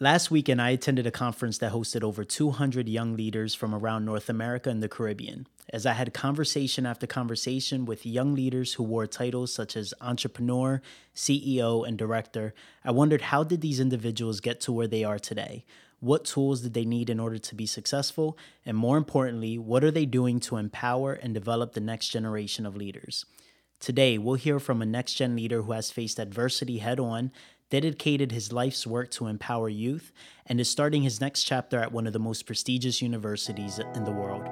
Last weekend, I attended a conference that hosted over 200 young leaders from around North America and the Caribbean. As I had conversation after conversation with young leaders who wore titles such as entrepreneur, CEO, and director, I wondered how did these individuals get to where they are today? What tools did they need in order to be successful? And more importantly, what are they doing to empower and develop the next generation of leaders? Today, we'll hear from a next gen leader who has faced adversity head on dedicated his life's work to empower youth, and is starting his next chapter at one of the most prestigious universities in the world.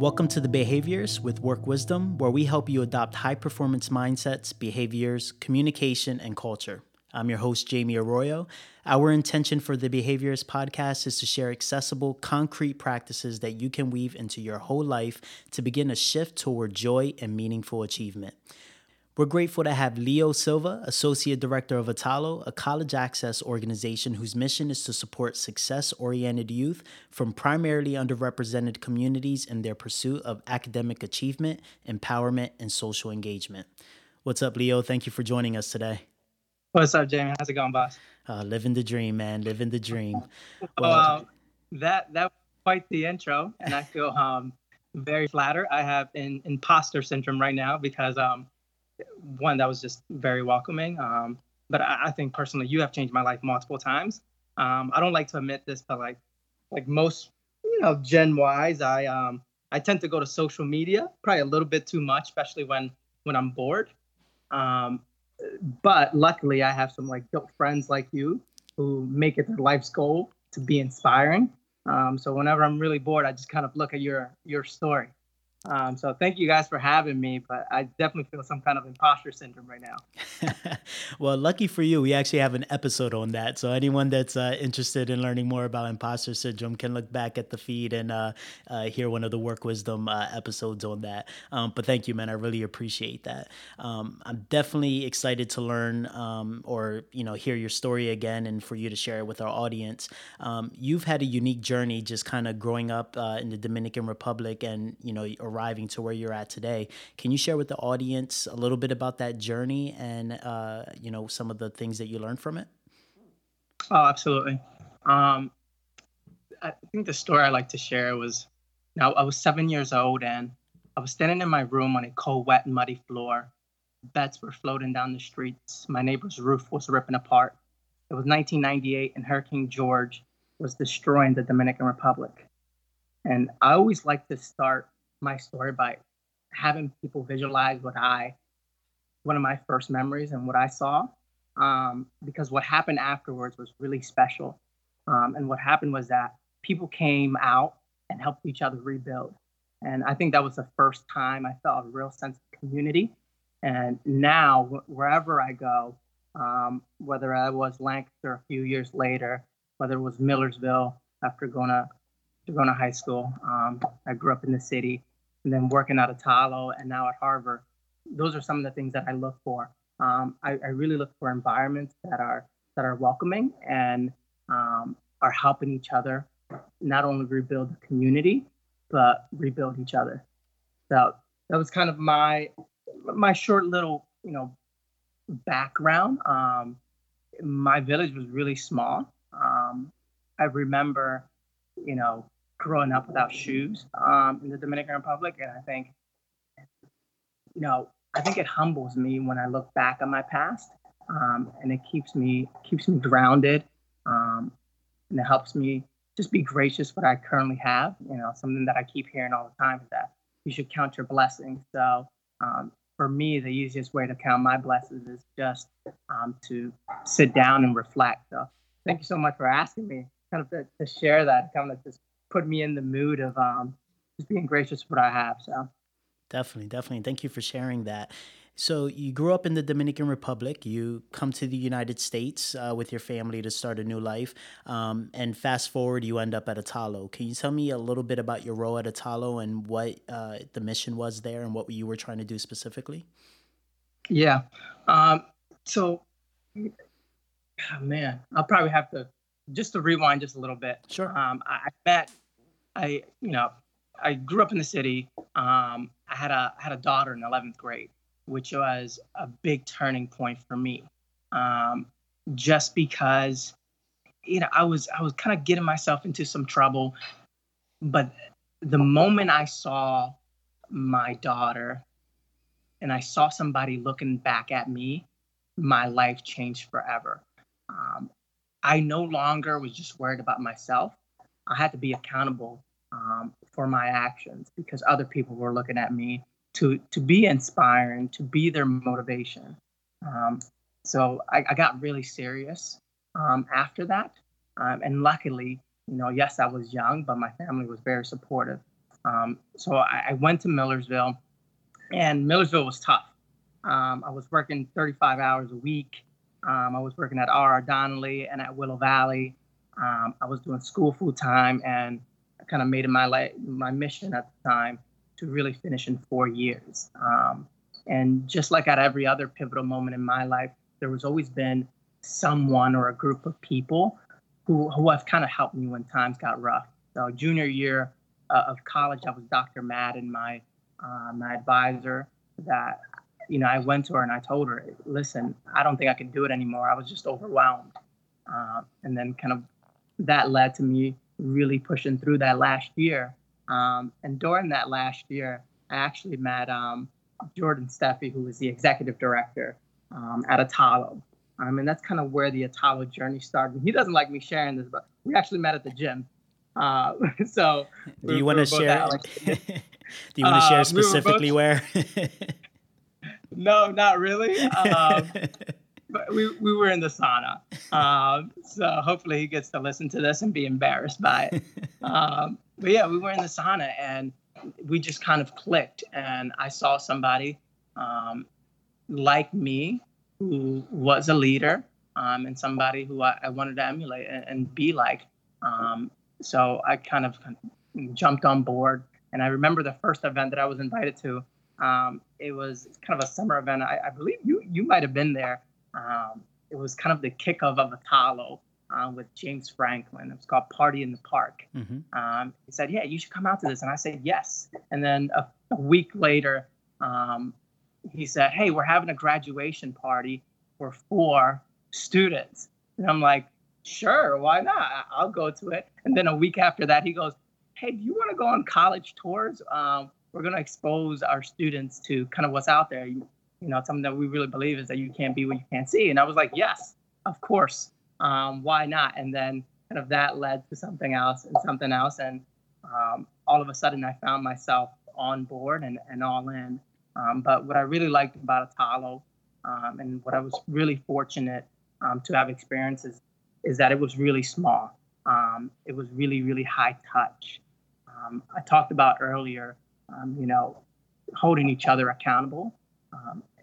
Welcome to the Behaviorist with Work Wisdom, where we help you adopt high performance mindsets, behaviors, communication, and culture. I'm your host, Jaime Arroyo. Our intention for the Behaviorist podcast is to share accessible, concrete practices that you can weave into your whole life to begin a shift toward joy and meaningful achievement. We're grateful to have Leo Silva, Associate Director of Attollo, a college access organization whose mission is to support success oriented youth from primarily underrepresented communities in their pursuit of academic achievement, empowerment, and social engagement. What's up, Leo? Thank you for joining us today. What's up, Jaime? How's it going, boss? Uh, living the dream, man. Living the dream. Well, uh, that that was quite the intro, and I feel um, very flattered. I have an imposter syndrome right now because um, one that was just very welcoming. Um, but I, I, think personally, you have changed my life multiple times. Um, I don't like to admit this, but like like most you know Gen Ys, I um I tend to go to social media probably a little bit too much, especially when when I'm bored. Um, but luckily I have some like dope friends like you who make it their life's goal to be inspiring. Um, so whenever I'm really bored, I just kind of look at your your story um, so thank you guys for having me, but I definitely feel some kind of imposter syndrome right now. well, lucky for you, we actually have an episode on that. So anyone that's uh, interested in learning more about imposter syndrome can look back at the feed and uh, uh, hear one of the work wisdom uh, episodes on that. Um, but thank you, man. I really appreciate that. Um, I'm definitely excited to learn um, or you know hear your story again and for you to share it with our audience. Um, you've had a unique journey, just kind of growing up uh, in the Dominican Republic and you know arriving to where you're at today. Can you share with the audience a little bit about that journey and uh, you know some of the things that you learned from it? Oh, absolutely. Um, I think the story I like to share was now I was seven years old and I was standing in my room on a cold, wet, muddy floor. Beds were floating down the streets. My neighbor's roof was ripping apart. It was 1998 and Hurricane Georges was destroying the Dominican Republic. And I always like to start my story by having people visualize what I, one of my first memories and what I saw. Um, because what happened afterwards was really special. Um, and what happened was that people came out and helped each other rebuild. And I think that was the first time I felt a real sense of community. And now, wherever I go, um, whether I was Lancaster a few years later, whether it was Millersville after going to, going to high school, um, I grew up in the city, and then working at Attollo and now at Harvard, those are some of the things that I look for. Um, I, I, really look for environments that are that are welcoming and um, are helping each other not only rebuild the community but rebuild each other. So that was kind of my my short little you know background. Um, my village was really small. Um, I remember, you know, growing up without shoes um, in the Dominican Republic, and I think, you know, I think it humbles me when I look back on my past, um, and it keeps me keeps me grounded, um, and it helps me just be gracious what I currently have. You know, something that I keep hearing all the time is that you should count your blessings. So um, for me, the easiest way to count my blessings is just um, to sit down and reflect. So thank you so much for asking me kind of to, to share that, kind of just put me in the mood of um, just being gracious with what I have. So definitely, definitely. Thank you for sharing that. So you grew up in the Dominican Republic. You come to the United States uh, with your family to start a new life, um, and fast forward, you end up at Attollo. Can you tell me a little bit about your role at Attollo and what uh, the mission was there and what you were trying to do specifically? Yeah. Um, so, oh man, I'll probably have to just to rewind just a little bit. Sure. Um, I, I met I, you know, I grew up in the city. Um, I had a I had a daughter in 11th grade, which was a big turning point for me. Um, just because, you know, I was I was kind of getting myself into some trouble, but the moment I saw my daughter and I saw somebody looking back at me, my life changed forever. Um, I no longer was just worried about myself. I had to be accountable um, for my actions because other people were looking at me to to be inspiring, to be their motivation. Um, so I, I, got really serious um, after that, um, and luckily, you know, yes, I was young, but my family was very supportive. Um, so I, I, went to Millersville, and Millersville was tough. Um, I was working 35 hours a week. I was working at R.R. Donnelley and at Willow Valley. I was doing school full time, and I kind of made it my life, my mission at the time to really finish in four years. Um, and just like at every other pivotal moment in my life, there was always been someone or a group of people who, who have kind of helped me when times got rough. So junior year uh, of college, I was Dr. Madden, my uh, my advisor. That you know, I went to her and I told her, "Listen, I don't think I can do it anymore. I was just overwhelmed." Uh, and then kind of that led to me really pushing through that last year. Um, and during that last year, I actually met um, Jordan Steffy, who was the executive director um, at Attollo. Um, and that's kind of where the Attollo journey started. He doesn't like me sharing this, but we actually met at the gym. Uh, so, do you want to share? do you want to share specifically uh, we both... where? no, not really. Um, we, we were in the sauna. Um, so hopefully he gets to listen to this and be embarrassed by it. Um, but yeah, we were in the sauna and we just kind of clicked. And I saw somebody um, like me who was a leader um, and somebody who I, I, wanted to emulate and, and be like. Um, so I kind of jumped on board. And I remember the first event that I was invited to. Um, it was kind of a summer event. I, I believe you you might have been there. Um, it was kind of the kickoff of Attollo uh, with James Franklin. It was called Party in the Park. Mm-hmm. Um, he said, "Yeah, you should come out to this," and I said, "Yes." And then a, a week later, um, he said, "Hey, we're having a graduation party for four students," and I'm like, "Sure, why not? I'll go to it." And then a week after that, he goes, "Hey, do you want to go on college tours? Um, we're going to expose our students to kind of what's out there you know, something that we really believe is that you can't be what you can't see. And I was like, yes, of course. Um, why not? And then kind of that led to something else and something else. And um, all of a sudden I found myself on board and, and all in. Um, but what I really liked about Attollo um, and what I was really fortunate um, to have experiences is that it was really small. Um, it was really, really high touch. I talked about earlier, you know, holding each other accountable.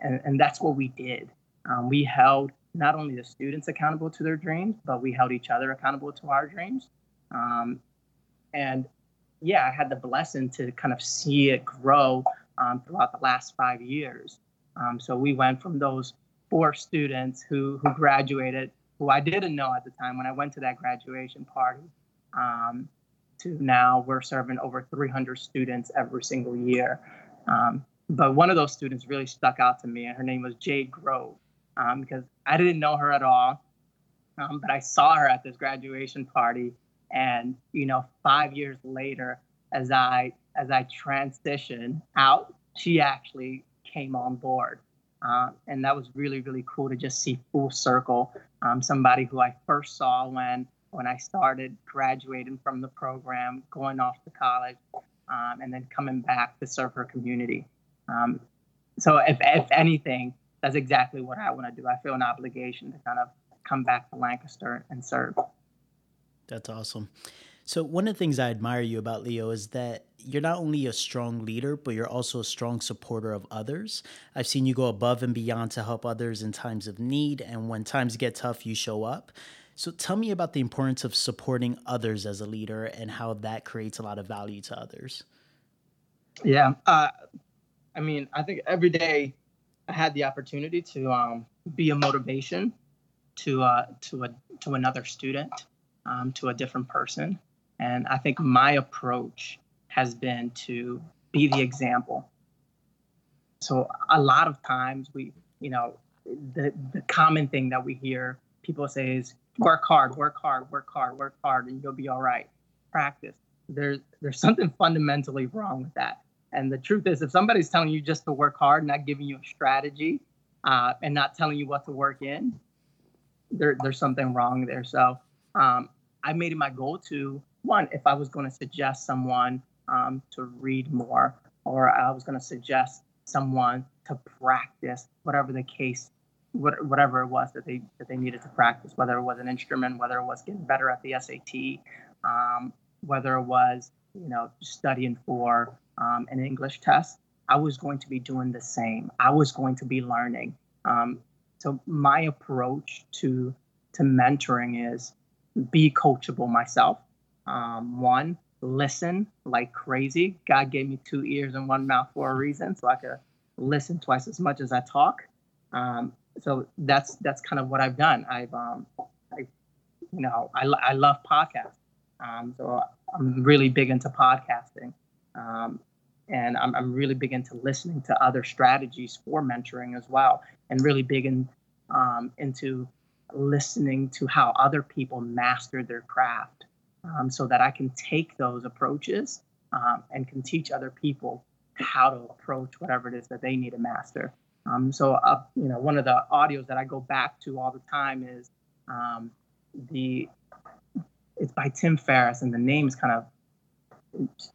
And, and that's what we did. Um, we held not only the students accountable to their dreams, but we held each other accountable to our dreams. Um, and yeah, I had the blessing to kind of see it grow um, throughout the last five years. Um, so we went from those four students who, who graduated, who I didn't know at the time when I went to that graduation party, um, to now we're serving over 300 students every single year. Um, but one of those students really stuck out to me, and her name was Jade Grove, um, because I didn't know her at all, um, but I saw her at this graduation party, and you know, five years later, as I as I transitioned out, she actually came on board, uh, and that was really really cool to just see full circle um, somebody who I first saw when when I started graduating from the program, going off to college, um, and then coming back to serve her community. Um, so if, if anything, that's exactly what I want to do. I feel an obligation to kind of come back to Lancaster and serve. That's awesome. So one of the things I admire you about Leo is that you're not only a strong leader, but you're also a strong supporter of others. I've seen you go above and beyond to help others in times of need, and when times get tough, you show up. So tell me about the importance of supporting others as a leader and how that creates a lot of value to others. Yeah, uh, I mean, I think every day I had the opportunity to um, be a motivation to uh, to a to another student, um, to a different person, and I think my approach has been to be the example. So a lot of times we, you know, the the common thing that we hear people say is work hard, work hard, work hard, work hard, and you'll be all right. Practice. There's there's something fundamentally wrong with that. And the truth is, if somebody's telling you just to work hard, not giving you a strategy, uh, and not telling you what to work in, there, there's something wrong there. So um, I made it my goal to one, if I was going to suggest someone um, to read more, or I was going to suggest someone to practice whatever the case, what, whatever it was that they that they needed to practice, whether it was an instrument, whether it was getting better at the SAT, um, whether it was you know studying for um, an English test. I was going to be doing the same. I was going to be learning. Um, so my approach to to mentoring is be coachable myself. Um, one, listen like crazy. God gave me two ears and one mouth for a reason, so I could listen twice as much as I talk. Um, so that's that's kind of what I've done. I've um, I, you know, I, I love podcasts. Um, so I'm really big into podcasting. Um, and I'm, I'm really big into listening to other strategies for mentoring as well, and really big in, um, into listening to how other people master their craft um, so that I can take those approaches um, and can teach other people how to approach whatever it is that they need to master. Um, so, uh, you know, one of the audios that I go back to all the time is um, the it's by Tim Ferriss, and the name is kind of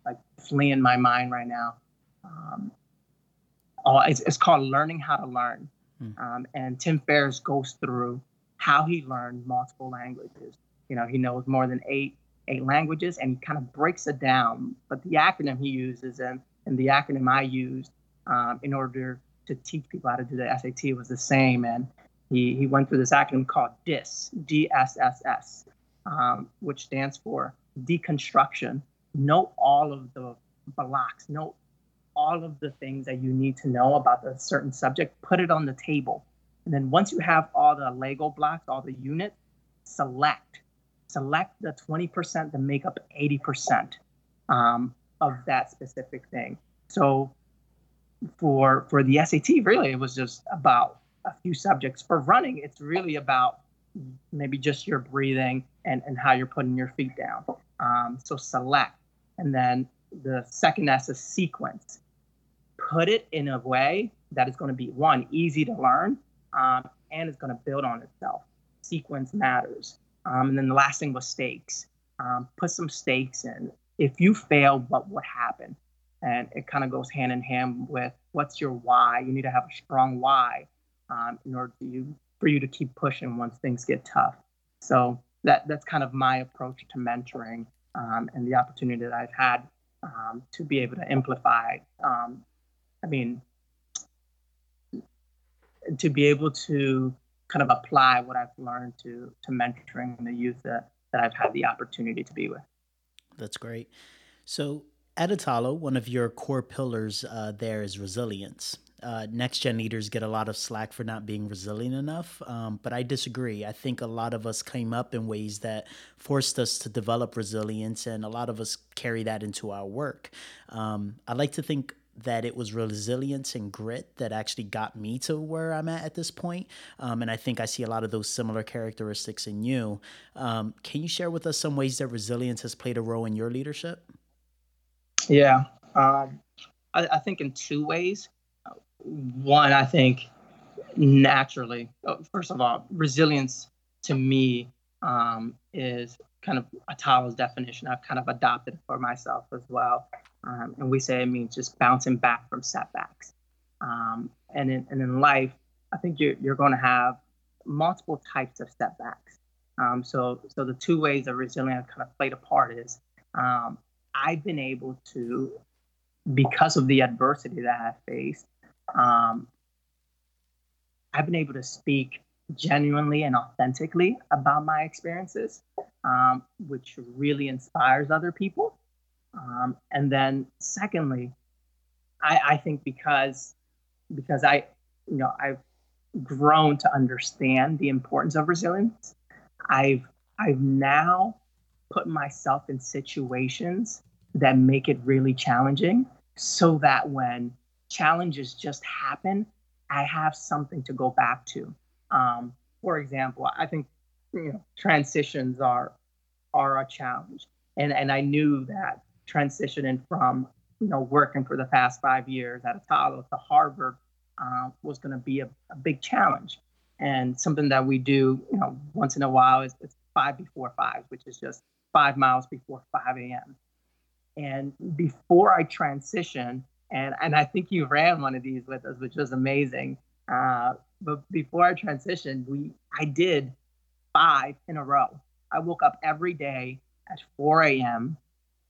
like fleeing my mind right now. Um, oh, it's, it's called Learning How to Learn. Hmm. Um, and Tim Ferriss goes through how he learned multiple languages. You know, he knows more than eight eight languages, and he kind of breaks it down. But the acronym he uses and, and the acronym I used um, in order to teach people how to do the SAT was the same. And he, he went through this acronym called DISS, D S S S, um, which stands for deconstruction, know all of the blocks, know all of the things that you need to know about a certain subject, put it on the table. And then once you have all the Lego blocks, all the units, select. Select the 20% that make up 80% um, of that specific thing. So for for the SAT, really, it was just about a few subjects. For running, it's really about maybe just your breathing and, and how you're putting your feet down. Um, so select. And then the second S is sequence. Put it in a way that is going to be one, easy to learn, um, and it's going to build on itself. Sequence matters. Um, and then the last thing was stakes. Um, put some stakes in. If you fail, what would happen? And it kind of goes hand in hand with what's your why. You need to have a strong why um, in order you, for you to keep pushing once things get tough. So that that's kind of my approach to mentoring um, and the opportunity that I've had um, to be able to amplify. Um, I mean, to be able to kind of apply what I've learned to to mentoring the youth that, that I've had the opportunity to be with. That's great. So at Attollo, one of your core pillars uh, there is resilience uh, next gen leaders get a lot of slack for not being resilient enough. Um, but I disagree. I think a lot of us came up in ways that forced us to develop resilience, and a lot of us carry that into our work. Um, I like to think that it was resilience and grit that actually got me to where I'm at at this point. Um, and I think I see a lot of those similar characteristics in you. Um, can you share with us some ways that resilience has played a role in your leadership? Yeah. Um, I, I, think in two ways one, I think naturally, uh, first of all, resilience to me um, is kind of Attollo's definition. I've kind of adopted for myself as well. Um, and we say it means just bouncing back from setbacks. Um, and, in, and in life, I think you're, you're going to have multiple types of setbacks. Um, so, so the two ways that resilience kind of played a part is um, I've been able to, because of the adversity that I've faced, um, I've been able to speak genuinely and authentically about my experiences, um, which really inspires other people. Um, and then, secondly, I, I think because because I, you know, I've grown to understand the importance of resilience. I've I've now put myself in situations that make it really challenging so that when challenges just happen, I have something to go back to. Um, for example, I think you know transitions are are a challenge, and and I knew that transitioning from you know working for the past five years at a Attollo to Harvard uh, was going to be a, a, big challenge, and something that we do you know once in a while is it's five before five, which is just five miles before 5 a.m. And before I transitioned, and and I think you ran one of these with us, which was amazing. Uh, but before I transitioned, we I did five in a row. I woke up every day at 4 a.m.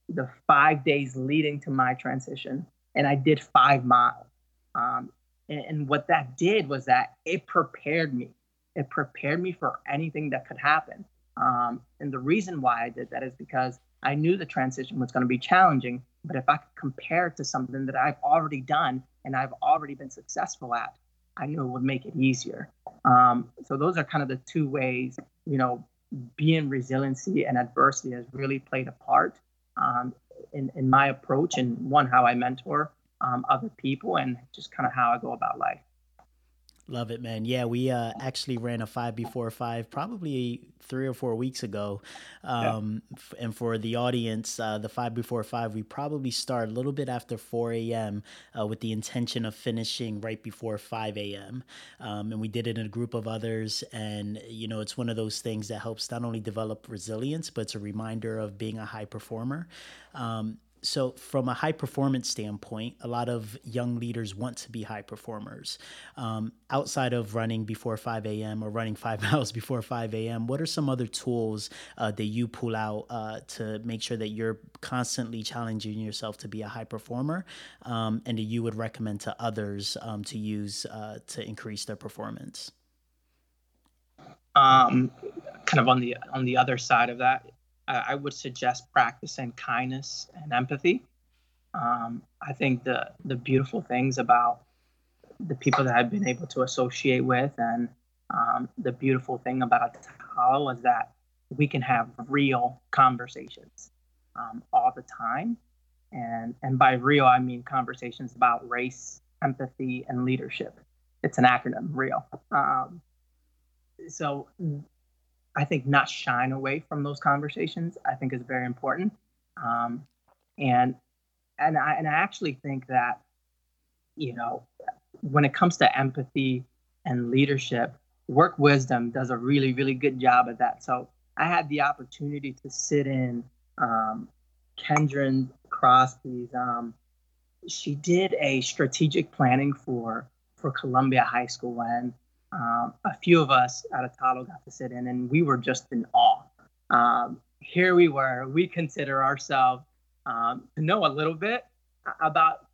the five days leading to my transition, and I did five miles. Um, and, and what that did was that it prepared me. It prepared me for anything that could happen. Um, and the reason why I did that is because I knew the transition was going to be challenging, but if I could compare it to something that I've already done and I've already been successful at, I knew it would make it easier. Um, so those are kind of the two ways, you know, being resiliency and adversity has really played a part um, in, in my approach and one, how I mentor um, other people and just kind of how I go about life. Love it, man. Yeah, we uh, actually ran a five before five probably three or four weeks ago. Um, yeah. f- and for the audience, uh, the five before five, we probably start a little bit after 4 a.m. Uh, with the intention of finishing right before 5 a.m. Um, and we did it in a group of others. And, you know, it's one of those things that helps not only develop resilience, but it's a reminder of being a high performer. Um, so from a high performance standpoint a lot of young leaders want to be high performers. Um, outside of running before 5 a.m or running five miles before 5 a.m what are some other tools uh, that you pull out uh, to make sure that you're constantly challenging yourself to be a high performer um, and that you would recommend to others um, to use uh, to increase their performance? Um, kind of on the on the other side of that I would suggest practicing kindness and empathy. Um, I think the the beautiful things about the people that I've been able to associate with, and um, the beautiful thing about Attollo is that we can have real conversations um, all the time, and and by real I mean conversations about race, empathy, and leadership. It's an acronym, real. Um, so I think not shying away from those conversations, I think is very important. Um, and and I and I actually think that, you know, when it comes to empathy and leadership, work wisdom does a really really good job at that. So I had the opportunity to sit in um, Kendra Crosby's. Um, she did a strategic planning for for Columbia High School and um, a few of us at Attollo got to sit in, and we were just in awe. Um, here we were. We consider ourselves um, to know a little bit about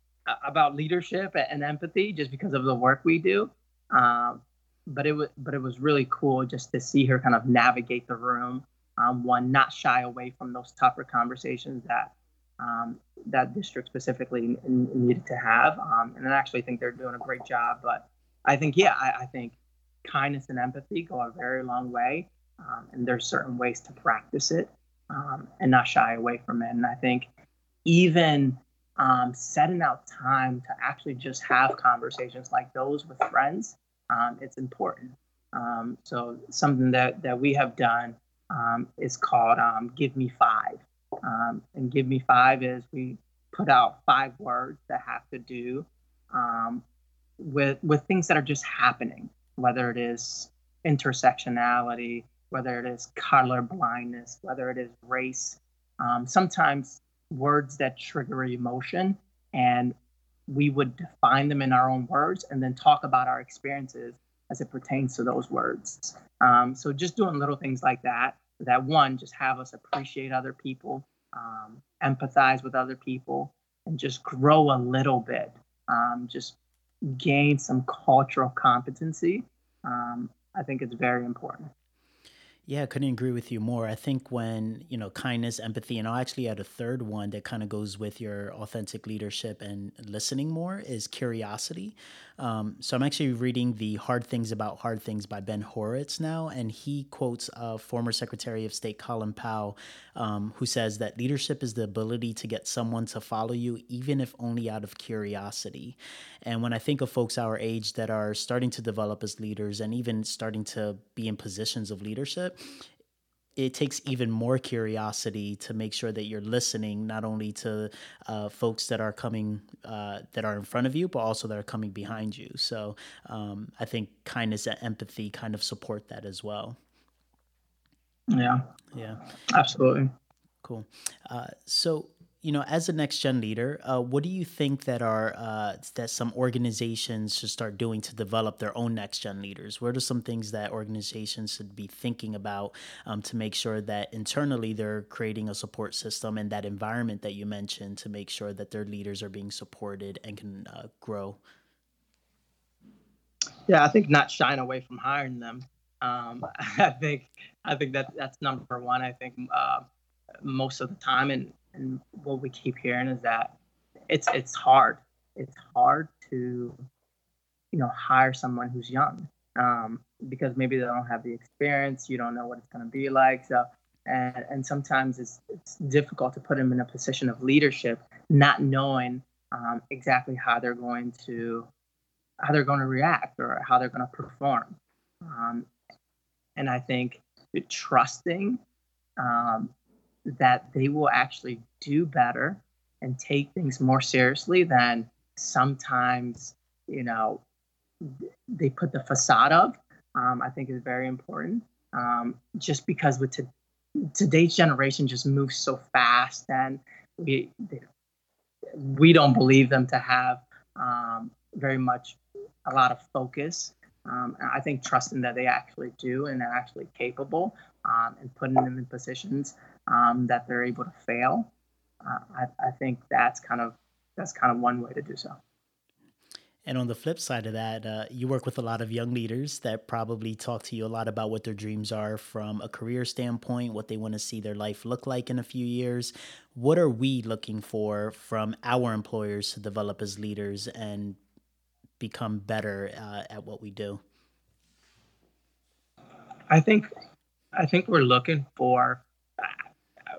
about leadership and empathy, just because of the work we do. Um, but it was but it was really cool just to see her kind of navigate the room. Um, one, not shy away from those tougher conversations that um, that district specifically needed to have. and I actually think they're doing a great job. But I think, yeah, I, I think kindness and empathy go a very long way. Um, and there's certain ways to practice it um, and not shy away from it. And I think even um, setting out time to actually just have conversations like those with friends, um, it's important. Um, so something that, that we have done um, is called Give Me Five. and Give Me Five is we put out five words that have to do with with things that are just happening whether it is intersectionality, whether it is color blindness, whether it is race. Um, sometimes words that trigger emotion, and we would define them in our own words and then talk about our experiences as it pertains to those words. Um, so just doing little things like that, that one, just have us appreciate other people, um, empathize with other people, and just grow a little bit. Um, just gain some cultural competency, um, I think it's very important. Yeah, I couldn't agree with you more. I think when, you know, kindness, empathy, and I'll actually add a third one that kind of goes with your authentic leadership and listening more is curiosity. Um, so I'm actually reading the Hard Things About Hard Things by Ben Horowitz now, and he quotes uh, former Secretary of State Colin Powell, um, who says that leadership is the ability to get someone to follow you, even if only out of curiosity. And when I think of folks our age that are starting to develop as leaders and even starting to be in positions of leadership, it takes even more curiosity to make sure that you're listening not only to uh, folks that are coming uh, that are in front of you but also that are coming behind you. So um, i think kindness and empathy kind of support that as well. Yeah. Yeah. Absolutely. Cool. Uh, so you know, as a next gen leader, uh, what do you think that are uh, that some organizations should start doing to develop their own next gen leaders? What are some things that organizations should be thinking about um, to make sure that internally they're creating a support system and that environment that you mentioned to make sure that their leaders are being supported and can uh, grow? Yeah, I think not shying away from hiring them. Um, I think I think that that's number one. I think uh, most of the time, and and what we keep hearing is that it's it's hard. It's hard to, you know, hire someone who's young um, because maybe they don't have the experience. You don't know what it's going to be like. So, and and sometimes it's it's difficult to put them in a position of leadership, not knowing um, exactly how they're going to how they're going to react or how they're going to perform. Um, and I think trusting um, that they will actually do better and take things more seriously than sometimes you know they put the facade of um, i think is very important. Um, just because with to, today's generation just moves so fast and we they, we don't believe them to have um, very much a lot of focus. Um, I think trusting that they actually do and they're actually capable um, and putting them in positions um, that they're able to fail. Uh, I, I think that's kind of that's kind of one way to do so. And on the flip side of that, uh, you work with a lot of young leaders that probably talk to you a lot about what their dreams are from a career standpoint, what they want to see their life look like in a few years. What are we looking for from our employers to develop as leaders and become better uh, at what we do? I think, I think we're looking for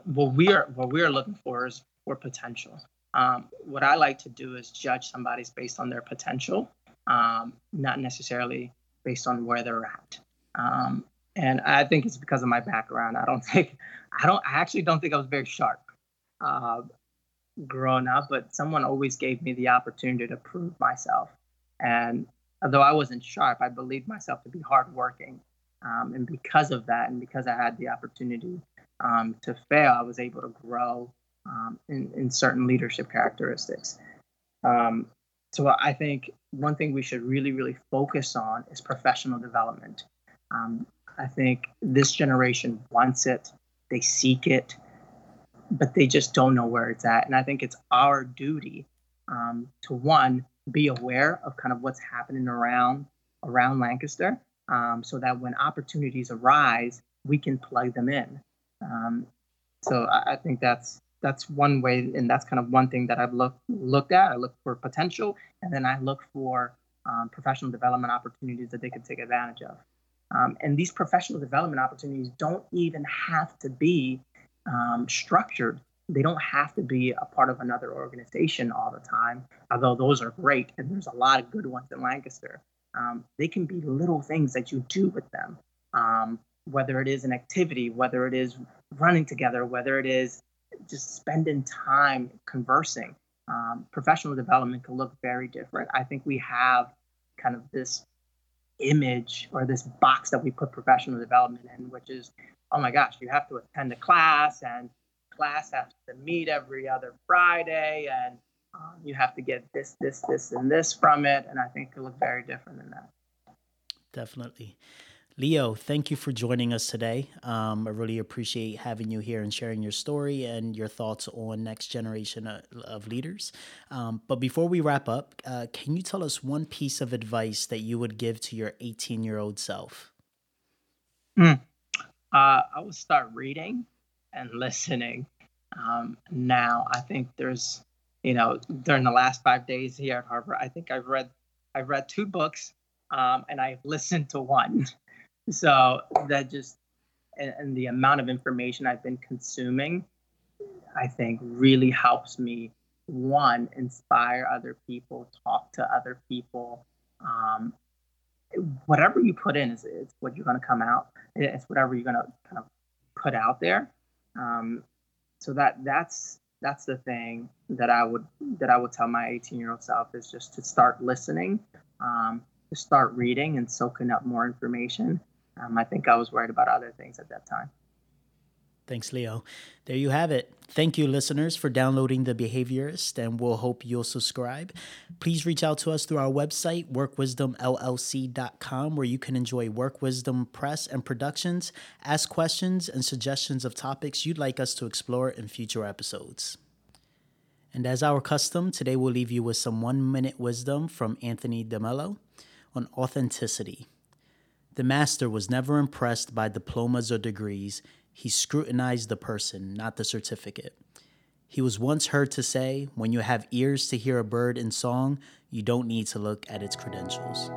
what we are what we are looking for is for potential. Um, what I like to do is judge somebody's based on their potential, um, not necessarily based on where they're at. Um, and I think it's because of my background. I don't think I don't I actually don't think I was very sharp uh, growing up, but someone always gave me the opportunity to prove myself. And although I wasn't sharp, I believed myself to be hardworking. Um, and because of that, and because I had the opportunity um, to fail, I was able to grow um, in, in certain leadership characteristics. Um, so I think one thing we should really, really focus on is professional development. Um, I think this generation wants it, they seek it, but they just don't know where it's at. And I think it's our duty um, to one, be aware of kind of what's happening around around Lancaster, um, so that when opportunities arise, we can plug them in. Um, so I, I, think that's that's one way, and that's kind of one thing that I've looked looked at. I look for potential, and then I look for um, professional development opportunities that they can take advantage of. Um, and these professional development opportunities don't even have to be um, structured. They don't have to be a part of another organization all the time, although those are great, and there's a lot of good ones in Lancaster. Um, they can be little things that you do with them. Um, whether it is an activity, whether it is running together, whether it is just spending time conversing. Um, professional development can look very different. I think we have kind of this image or this box that we put professional development in, which is, oh my gosh, you have to attend a class and class has to meet every other Friday and um, you have to get this, this, this, and this from it. And I think it look very different than that. Definitely. Leo, thank you for joining us today. Um, I really appreciate having you here and sharing your story and your thoughts on next generation of, of leaders. Um, but before we wrap up, uh, can you tell us one piece of advice that you would give to your 18 year old self? Mm. Uh, I would start reading and listening. Um, now, I think there's, you know, during the last five days here at Harvard, I think I've read, I've read two books, um, and I've listened to one. So that just, and, and the amount of information I've been consuming, I think really helps me one inspire other people, talk to other people. Um, whatever you put in is, is what you're going to come out. It's whatever you're going to kind of put out there. Um, so that that's that's the thing that I would that I would tell my 18 year old self is just to start listening, um, to start reading and soaking up more information. Um, I think I was worried about other things at that time. Thanks, Leo. There you have it. Thank you, listeners, for downloading The Behaviorist, and we'll hope you'll subscribe. Please reach out to us through our website, workwisdomllc.com, where you can enjoy Work Wisdom press and productions, ask questions, and suggestions of topics you'd like us to explore in future episodes. And as our custom, today we'll leave you with some one minute wisdom from Anthony DeMello on authenticity. The master was never impressed by diplomas or degrees. He scrutinized the person, not the certificate. He was once heard to say, When you have ears to hear a bird in song, you don't need to look at its credentials.